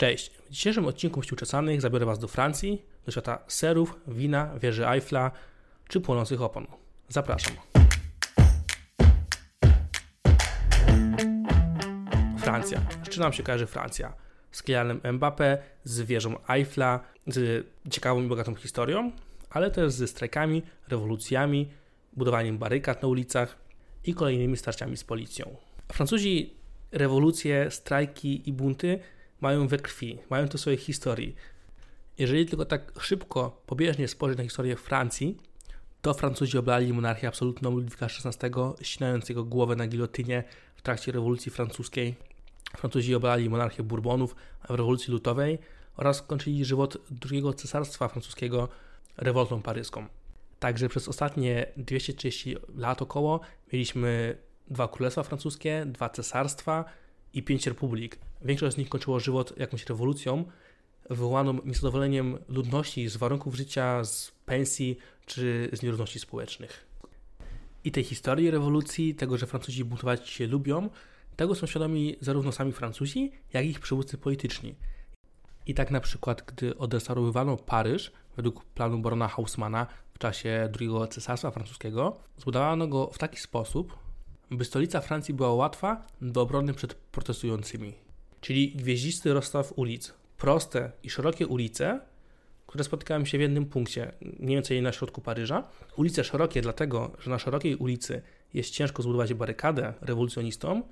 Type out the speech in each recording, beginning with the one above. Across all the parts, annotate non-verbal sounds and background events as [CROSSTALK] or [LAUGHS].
Cześć! W dzisiejszym odcinku Wściółczesanych zabiorę Was do Francji, do świata serów, wina, wieży Eiffla czy płonących opon. Zapraszam. Francja. Z nam się kojarzy Francja? Z Kylianem Mbappé, z wieżą Eiffla, z ciekawą i bogatą historią, ale też ze strajkami, rewolucjami, budowaniem barykad na ulicach i kolejnymi starciami z policją. Francuzi rewolucje, strajki i bunty mają we krwi, mają to w swojej historii. Jeżeli tylko tak szybko, pobieżnie spojrzeć na historię Francji, to Francuzi oblali monarchię absolutną Ludwika XVI, ścinając głowę na gilotynie w trakcie rewolucji francuskiej. Francuzi oblali monarchię Bourbonów w rewolucji lutowej oraz kończyli żywot drugiego cesarstwa francuskiego rewoltą paryską. Także przez ostatnie 230 lat około mieliśmy dwa królestwa francuskie, dwa cesarstwa i pięć republik. Większość z nich kończyło żywot jakąś rewolucją wywołaną niezadowoleniem ludności z warunków życia, z pensji czy z nierówności społecznych. I tej historii rewolucji, tego, że Francuzi buntować się lubią, tego są świadomi zarówno sami Francuzi, jak i ich przywódcy polityczni. I tak na przykład, gdy odrestaurowywano Paryż według planu barona Haussmana w czasie drugiego cesarstwa francuskiego, zbudowano go w taki sposób, by stolica Francji była łatwa do obrony przed protestującymi. Czyli gwieździsty rozstaw ulic, proste i szerokie ulice, które spotykają się w jednym punkcie, mniej więcej na środku Paryża. Ulice szerokie dlatego, że na szerokiej ulicy jest ciężko zbudować barykadę rewolucjonistom,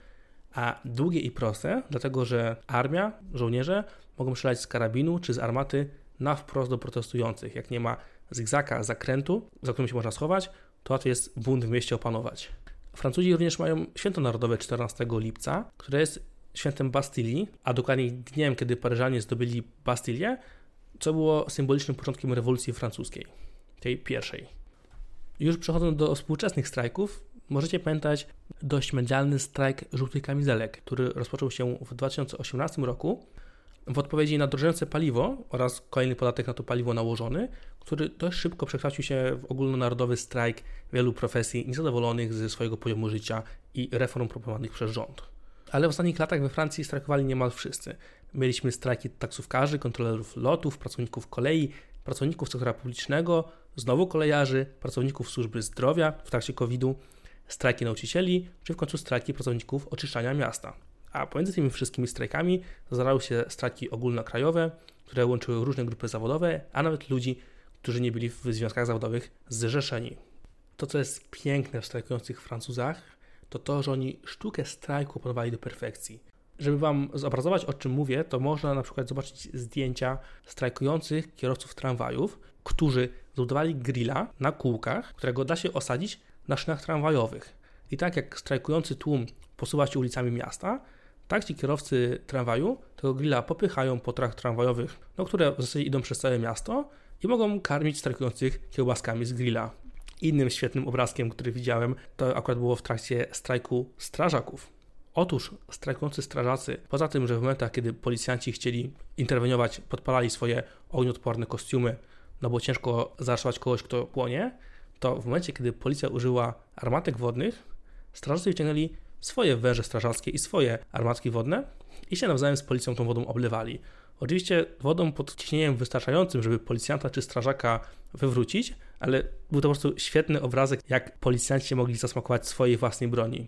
a długie i proste, dlatego że armia, żołnierze mogą strzelać z karabinu czy z armaty na wprost do protestujących. Jak nie ma zygzaka, zakrętu, za którym się można schować, to łatwiej jest bunt w mieście opanować. Francuzi również mają święto narodowe 14 lipca, które jest świętem Bastylii, a dokładnie dniem, kiedy Paryżanie zdobyli Bastylię, co było symbolicznym początkiem rewolucji francuskiej, tej pierwszej. Już przechodząc do współczesnych strajków, możecie pamiętać dość medialny strajk żółtych kamizelek, który rozpoczął się w 2018 roku w odpowiedzi na drożejące paliwo oraz kolejny podatek na to paliwo nałożony, który dość szybko przekształcił się w ogólnonarodowy strajk wielu profesji niezadowolonych ze swojego poziomu życia i reform proponowanych przez rząd. Ale w ostatnich latach we Francji strajkowali niemal wszyscy. Mieliśmy strajki taksówkarzy, kontrolerów lotów, pracowników kolei, pracowników sektora publicznego, znowu kolejarzy, pracowników służby zdrowia w trakcie COVID-u, strajki nauczycieli, czy w końcu strajki pracowników oczyszczania miasta. A pomiędzy tymi wszystkimi strajkami zdarzały się strajki ogólnokrajowe, które łączyły różne grupy zawodowe, a nawet ludzi, którzy nie byli w związkach zawodowych zrzeszeni. To, co jest piękne w strajkujących Francuzach, to to, że oni sztukę strajku opanowali do perfekcji. Żeby Wam zobrazować, o czym mówię, to można na przykład zobaczyć zdjęcia strajkujących kierowców tramwajów, którzy zbudowali grilla na kółkach, którego da się osadzić na szynach tramwajowych. I tak jak strajkujący tłum posuwa się ulicami miasta, tak ci kierowcy tramwaju tego grilla popychają po trach tramwajowych, no, które w zasadzie idą przez całe miasto i mogą karmić strajkujących kiełbaskami z grilla. Innym świetnym obrazkiem, który widziałem, to akurat było w trakcie strajku strażaków. Otóż strajkujący strażacy, poza tym, że w momentach, kiedy policjanci chcieli interweniować, podpalali swoje ognioodporne kostiumy, no bo ciężko zaaresztować kogoś, kto płonie, to w momencie, kiedy policja użyła armatek wodnych, strażacy wyciągnęli swoje węże strażackie i swoje armatki wodne i się nawzajem z policją tą wodą oblewali. Oczywiście wodą pod ciśnieniem wystarczającym, żeby policjanta czy strażaka wywrócić, ale był to po prostu świetny obrazek, jak policjanci mogli zasmakować swojej własnej broni.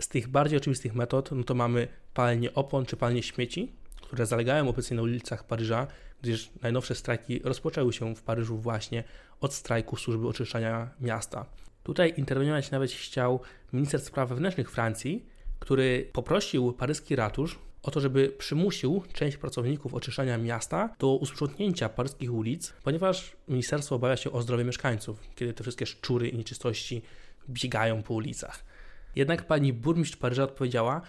Z tych bardziej oczywistych metod, no to mamy palenie opon czy palenie śmieci, które zalegają obecnie na ulicach Paryża, gdyż najnowsze strajki rozpoczęły się w Paryżu właśnie od strajku służby oczyszczania miasta. Tutaj interweniować nawet chciał minister spraw wewnętrznych Francji, który poprosił paryski ratusz o to, żeby przymusił część pracowników oczyszczania miasta do usprzątnięcia paryskich ulic, ponieważ ministerstwo obawia się o zdrowie mieszkańców, kiedy te wszystkie szczury i nieczystości biegają po ulicach. Jednak pani burmistrz Paryża odpowiedziała,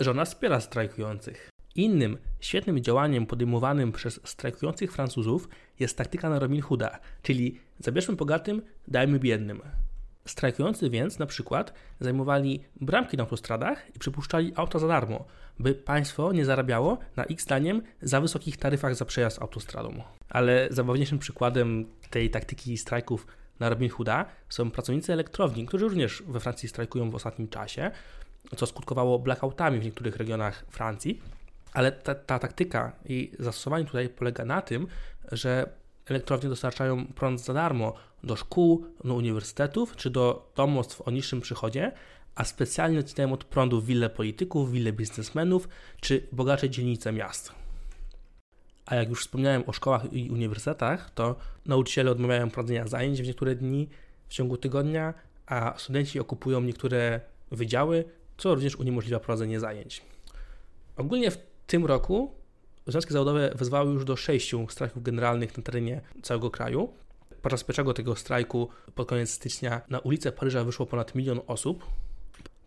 że ona wspiera strajkujących. Innym świetnym działaniem podejmowanym przez strajkujących Francuzów jest taktyka na Robin Hooda, czyli zabierzmy bogatym, dajmy biednym. Strajkujący więc na przykład zajmowali bramki na autostradach i przypuszczali auta za darmo, by państwo nie zarabiało na ich zdaniem za wysokich taryfach za przejazd autostradą. Ale zabawniejszym przykładem tej taktyki strajków na Robin Hooda są pracownicy elektrowni, którzy również we Francji strajkują w ostatnim czasie, co skutkowało blackoutami w niektórych regionach Francji. Ale ta, ta taktyka i zastosowanie tutaj polega na tym, że elektrownie dostarczają prąd za darmo do szkół, do uniwersytetów czy do domostw o niższym przychodzie, a specjalnie odcinają od prądu wille polityków, wille biznesmenów czy bogacze dzielnice miast. A jak już wspomniałem o szkołach i uniwersytetach, to nauczyciele odmawiają prowadzenia zajęć w niektóre dni w ciągu tygodnia, a studenci okupują niektóre wydziały, co również uniemożliwia prowadzenie zajęć. Ogólnie w tym roku związki zawodowe wezwały już do sześciu strajków generalnych na terenie całego kraju. Podczas pierwszego tego strajku pod koniec stycznia na ulicę Paryża wyszło ponad milion osób.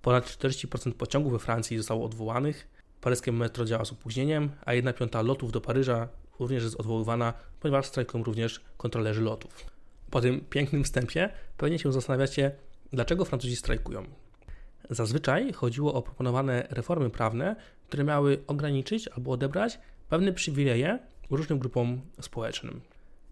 Ponad 40% pociągów we Francji zostało odwołanych. Paryskie metro działa z opóźnieniem, a 1 piąta lotów do Paryża również jest odwoływana, ponieważ strajkują również kontrolerzy lotów. Po tym pięknym wstępie pewnie się zastanawiacie, dlaczego Francuzi strajkują. Zazwyczaj chodziło o proponowane reformy prawne, które miały ograniczyć albo odebrać pewne przywileje różnym grupom społecznym.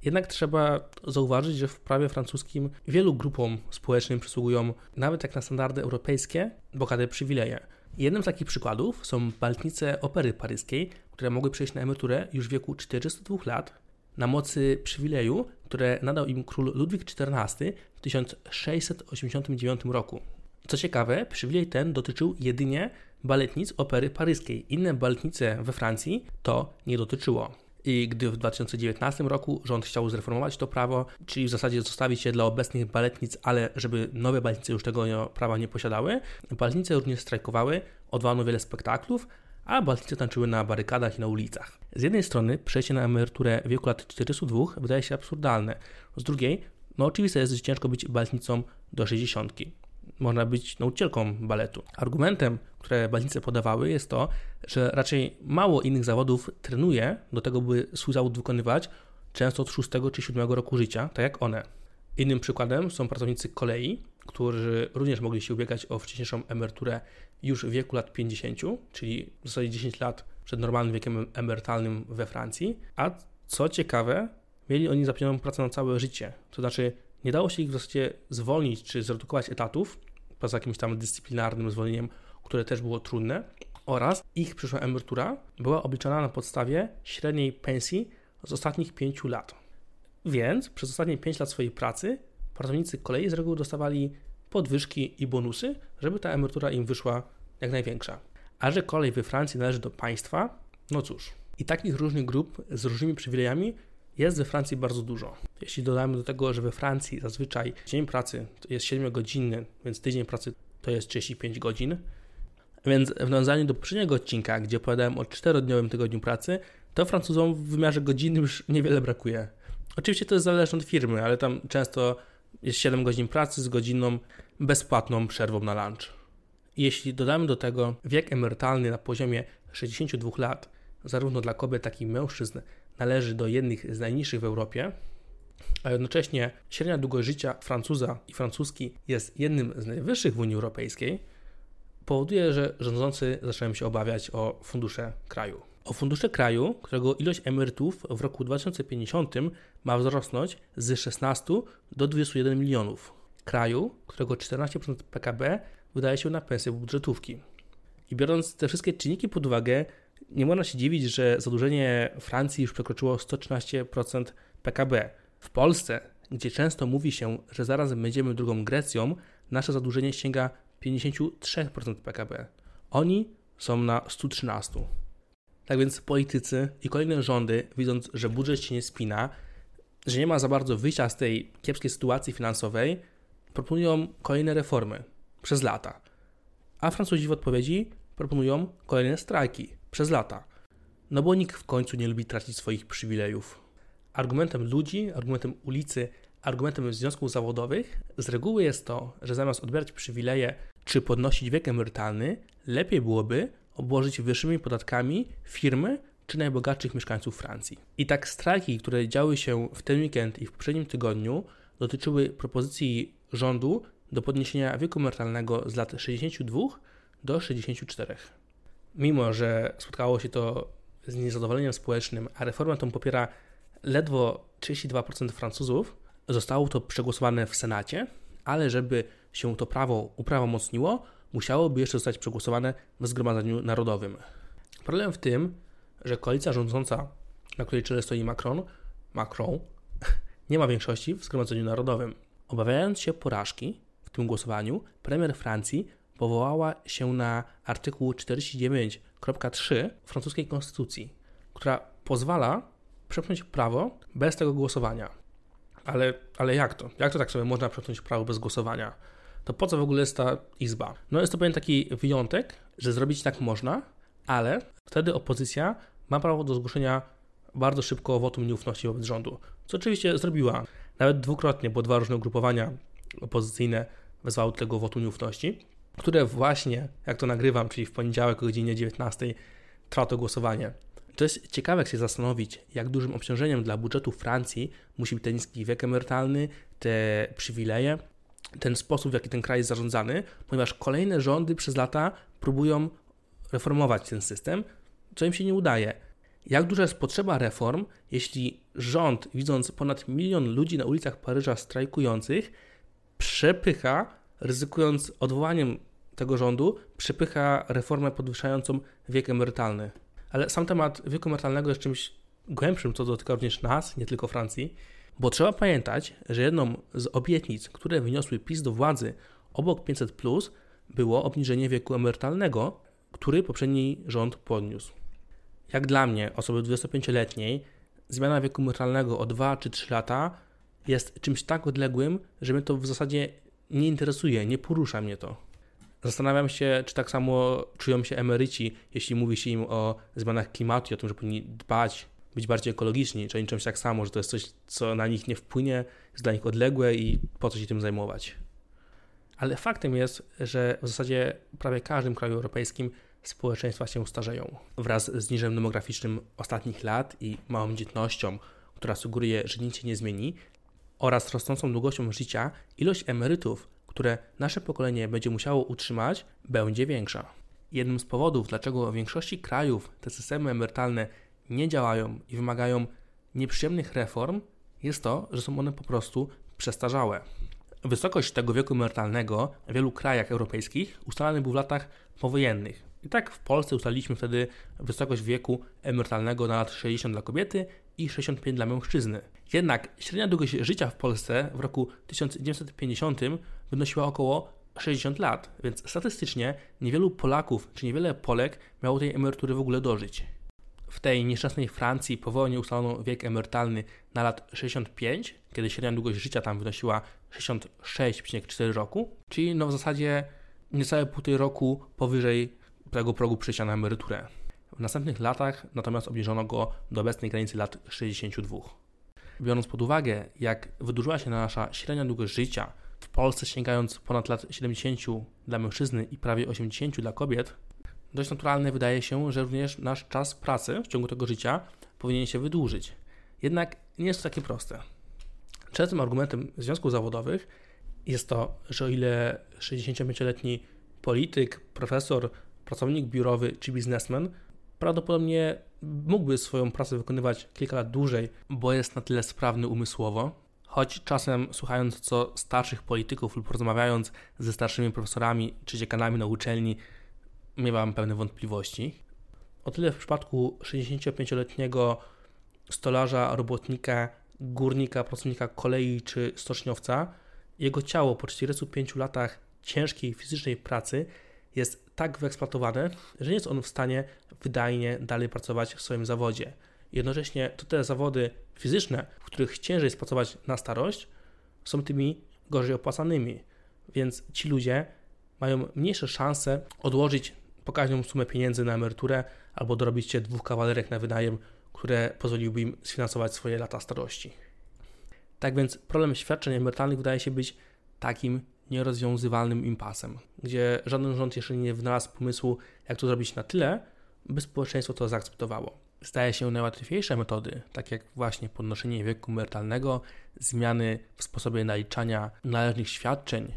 Jednak trzeba zauważyć, że w prawie francuskim wielu grupom społecznym przysługują, nawet jak na standardy europejskie, bogate przywileje. Jednym z takich przykładów są baltnice opery paryskiej, które mogły przejść na emeryturę już w wieku 42 lat na mocy przywileju, które nadał im król Ludwik XIV w 1689 roku. Co ciekawe, przywilej ten dotyczył jedynie baletnic opery paryskiej. Inne baletnice we Francji to nie dotyczyło. I gdy w 2019 roku rząd chciał zreformować to prawo, czyli w zasadzie zostawić je dla obecnych baletnic, ale żeby nowe baletnice już tego prawa nie posiadały, baletnice również strajkowały, odwołano wiele spektaklów, a baletnice tańczyły na barykadach i na ulicach. Z jednej strony przejście na emeryturę w wieku lat 42 wydaje się absurdalne, z drugiej, no oczywiste jest, że ciężko być baletnicą do 60 można być nauczycielką baletu. Argumentem, które balnice podawały, jest to, że raczej mało innych zawodów trenuje do tego, by swój zawód wykonywać, często od 6 czy 7 roku życia, tak jak one. Innym przykładem są pracownicy kolei, którzy również mogli się ubiegać o wcześniejszą emeryturę już w wieku lat 50, czyli w zasadzie 10 lat przed normalnym wiekiem emerytalnym we Francji. A co ciekawe, mieli oni zapewnioną pracę na całe życie. To znaczy, nie dało się ich w zasadzie zwolnić czy zredukować etatów, poza jakimś tam dyscyplinarnym zwolnieniem, które też było trudne, oraz ich przyszła emerytura była obliczana na podstawie średniej pensji z ostatnich 5 lat. Więc przez ostatnie 5 lat swojej pracy pracownicy kolei z reguły dostawali podwyżki i bonusy, żeby ta emerytura im wyszła jak największa. A że kolej we Francji należy do państwa, no cóż. I takich różnych grup z różnymi przywilejami jest we Francji bardzo dużo. Jeśli dodamy do tego, że we Francji zazwyczaj dzień pracy jest 7-godzinny, więc tydzień pracy to jest 35 godzin, więc w nawiązaniu do poprzedniego odcinka, gdzie opowiadałem o 4-dniowym tygodniu pracy, to Francuzom w wymiarze godziny już niewiele brakuje. Oczywiście to jest zależne od firmy, ale tam często jest 7 godzin pracy z godziną bezpłatną przerwą na lunch. Jeśli dodamy do tego wiek emerytalny na poziomie 62 lat, zarówno dla kobiet, jak i mężczyzn, należy do jednych z najniższych w Europie, a jednocześnie średnia długość życia Francuza i francuski jest jednym z najwyższych w Unii Europejskiej, powoduje, że rządzący zaczynają się obawiać o fundusze kraju. O fundusze kraju, którego ilość emerytów w roku 2050 ma wzrosnąć z 16 do 21 milionów. Kraju, którego 14% PKB wydaje się na pensje budżetówki. I biorąc te wszystkie czynniki pod uwagę, nie można się dziwić, że zadłużenie Francji już przekroczyło 113% PKB. W Polsce, gdzie często mówi się, że zaraz będziemy drugą Grecją, nasze zadłużenie sięga 53% PKB. Oni są na 113. Tak więc politycy i kolejne rządy, widząc, że budżet się nie spina, że nie ma za bardzo wyjścia z tej kiepskiej sytuacji finansowej, proponują kolejne reformy przez lata. A Francuzi w odpowiedzi proponują kolejne strajki przez lata. No bo nikt w końcu nie lubi tracić swoich przywilejów. Argumentem ludzi, argumentem ulicy, argumentem związków zawodowych z reguły jest to, że zamiast odbierać przywileje czy podnosić wiek emerytalny, lepiej byłoby obłożyć wyższymi podatkami firmy czy najbogatszych mieszkańców Francji. I tak strajki, które działy się w ten weekend i w poprzednim tygodniu, dotyczyły propozycji rządu do podniesienia wieku emerytalnego z lat 62 do 64. Mimo, że spotkało się to z niezadowoleniem społecznym, a reformę tą popiera ledwo 32% Francuzów, zostało to przegłosowane w Senacie, ale żeby się to prawo uprawomocniło, musiałoby jeszcze zostać przegłosowane w Zgromadzeniu Narodowym. Problem w tym, że koalicja rządząca, na której czele stoi Macron, Macron [LAUGHS] nie ma większości w Zgromadzeniu Narodowym. Obawiając się porażki w tym głosowaniu, premier Francji powołała się na artykuł 49.3 francuskiej konstytucji, która pozwala przepchnąć prawo bez tego głosowania. Ale, ale jak to? Jak to tak sobie można przepchnąć prawo bez głosowania? To po co w ogóle jest ta izba? No jest to pewien taki wyjątek, że zrobić tak można, ale wtedy opozycja ma prawo do zgłoszenia bardzo szybko wotum nieufności wobec rządu, co oczywiście zrobiła. Nawet dwukrotnie, bo dwa różne ugrupowania opozycyjne wezwały tego wotum nieufności, które właśnie, jak to nagrywam, czyli w poniedziałek o godzinie 19 trwa to głosowanie. To jest ciekawe, jak się zastanowić, jak dużym obciążeniem dla budżetu Francji musi być ten niski wiek emerytalny, te przywileje, ten sposób, w jaki ten kraj jest zarządzany, ponieważ kolejne rządy przez lata próbują reformować ten system, co im się nie udaje. Jak duża jest potrzeba reform, jeśli rząd, widząc ponad milion ludzi na ulicach Paryża strajkujących, przepycha, ryzykując odwołaniem tego rządu, przepycha reformę podwyższającą wiek emerytalny. Ale sam temat wieku emerytalnego jest czymś głębszym, co dotyka również nas, nie tylko Francji, bo trzeba pamiętać, że jedną z obietnic, które wyniosły PiS do władzy obok 500, było obniżenie wieku emerytalnego, który poprzedni rząd podniósł. Jak dla mnie, osoby 25-letniej, zmiana wieku emerytalnego o 2 czy 3 lata jest czymś tak odległym, że mnie to w zasadzie nie interesuje, nie porusza mnie to. Zastanawiam się, czy tak samo czują się emeryci, jeśli mówi się im o zmianach klimatu i o tym, że powinni dbać, być bardziej ekologiczni, czy oni się tak samo, że to jest coś, co na nich nie wpłynie, jest dla nich odległe i po co się tym zajmować. Ale faktem jest, że w zasadzie prawie każdym kraju europejskim społeczeństwa się starzeją. Wraz z niżem demograficznym ostatnich lat i małą dzietnością, która sugeruje, że nic się nie zmieni, oraz rosnącą długością życia, ilość emerytów, które nasze pokolenie będzie musiało utrzymać, będzie większa. Jednym z powodów, dlaczego w większości krajów te systemy emerytalne nie działają i wymagają nieprzyjemnych reform, jest to, że są one po prostu przestarzałe. Wysokość tego wieku emerytalnego w wielu krajach europejskich ustalany był w latach powojennych. I tak w Polsce ustaliliśmy wtedy wysokość wieku emerytalnego na lat 60 dla kobiety i 65 dla mężczyzny. Jednak średnia długość życia w Polsce w roku 1950 wynosiła około 60 lat, więc statystycznie niewielu Polaków czy niewiele Polek miało tej emerytury w ogóle dożyć. W tej nieszczęsnej Francji powolnie ustalono wiek emerytalny na lat 65, kiedy średnia długość życia tam wynosiła 66,4 roku, czyli no w zasadzie niecałe półtorej roku powyżej tego progu przejścia na emeryturę. W następnych latach natomiast obniżono go do obecnej granicy lat 62. Biorąc pod uwagę, jak wydłużyła się nasza średnia długość życia, w Polsce sięgając ponad lat 70 dla mężczyzny i prawie 80 dla kobiet, dość naturalne wydaje się, że również nasz czas pracy w ciągu tego życia powinien się wydłużyć. Jednak nie jest to takie proste. Częstym argumentem związków zawodowych jest to, że o ile 65-letni polityk, profesor, pracownik biurowy czy biznesmen prawdopodobnie mógłby swoją pracę wykonywać kilka lat dłużej, bo jest na tyle sprawny umysłowo, choć czasem słuchając co starszych polityków lub rozmawiając ze starszymi profesorami czy dziekanami na uczelni, miewam pewne wątpliwości. O tyle w przypadku 65-letniego stolarza, robotnika, górnika, pracownika kolei czy stoczniowca, jego ciało po 45 latach ciężkiej fizycznej pracy jest tak wyeksploatowane, że nie jest on w stanie wydajnie dalej pracować w swoim zawodzie. Jednocześnie to te zawody fizyczne, w których ciężej jest pracować na starość, są tymi gorzej opłacanymi, więc ci ludzie mają mniejsze szanse odłożyć pokaźną sumę pieniędzy na emeryturę albo dorobić się dwóch kawalerek na wynajem, które pozwoliłyby im sfinansować swoje lata starości. Tak więc problem świadczeń emerytalnych wydaje się być takim nierozwiązywalnym impasem, gdzie żaden rząd jeszcze nie wynalazł pomysłu, jak to zrobić na tyle, by społeczeństwo to zaakceptowało. Zdaje się najłatwiejsze metody, tak jak właśnie podnoszenie wieku emerytalnego, zmiany w sposobie naliczania należnych świadczeń,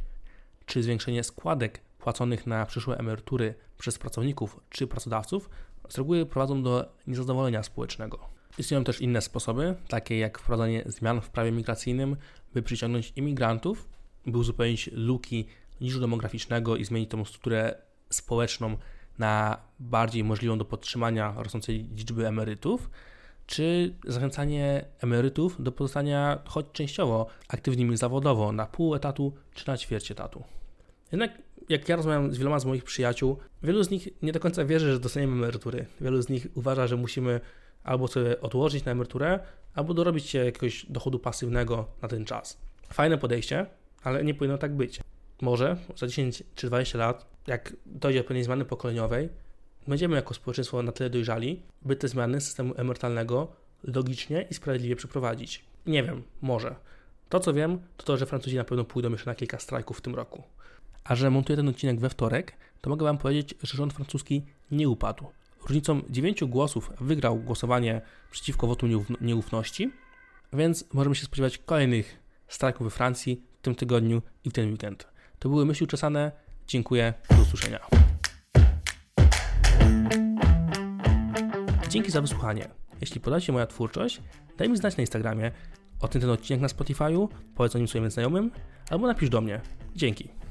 czy zwiększenie składek płaconych na przyszłe emerytury przez pracowników czy pracodawców, z reguły prowadzą do niezadowolenia społecznego. Istnieją też inne sposoby, takie jak wprowadzanie zmian w prawie migracyjnym, by przyciągnąć imigrantów by uzupełnić luki niżu demograficznego i zmienić tą strukturę społeczną na bardziej możliwą do podtrzymania rosnącej liczby emerytów, czy zachęcanie emerytów do pozostania choć częściowo aktywnymi zawodowo na pół etatu czy na ćwierć etatu. Jednak jak ja rozmawiam z wieloma z moich przyjaciół, wielu z nich nie do końca wierzy, że dostaniemy emerytury. Wielu z nich uważa, że musimy albo sobie odłożyć na emeryturę, albo dorobić się jakiegoś dochodu pasywnego na ten czas. Fajne podejście, ale nie powinno tak być. Może za 10 czy 20 lat, jak dojdzie do pewnej zmiany pokoleniowej, będziemy jako społeczeństwo na tyle dojrzali, by te zmiany systemu emerytalnego logicznie i sprawiedliwie przeprowadzić. Nie wiem, może. To co wiem, to to, że Francuzi na pewno pójdą jeszcze na kilka strajków w tym roku. A że montuję ten odcinek we wtorek, to mogę Wam powiedzieć, że rząd francuski nie upadł. Różnicą 9 głosów wygrał głosowanie przeciwko wotum nieufności, więc możemy się spodziewać kolejnych strajków we Francji w tym tygodniu i w ten weekend. To były myśli uczesane. Dziękuję. Do usłyszenia. Dzięki za wysłuchanie. Jeśli podoba się moja twórczość, daj mi znać na Instagramie, oceń ten odcinek na Spotify'u, powiedz o nim swoim znajomym, albo napisz do mnie. Dzięki.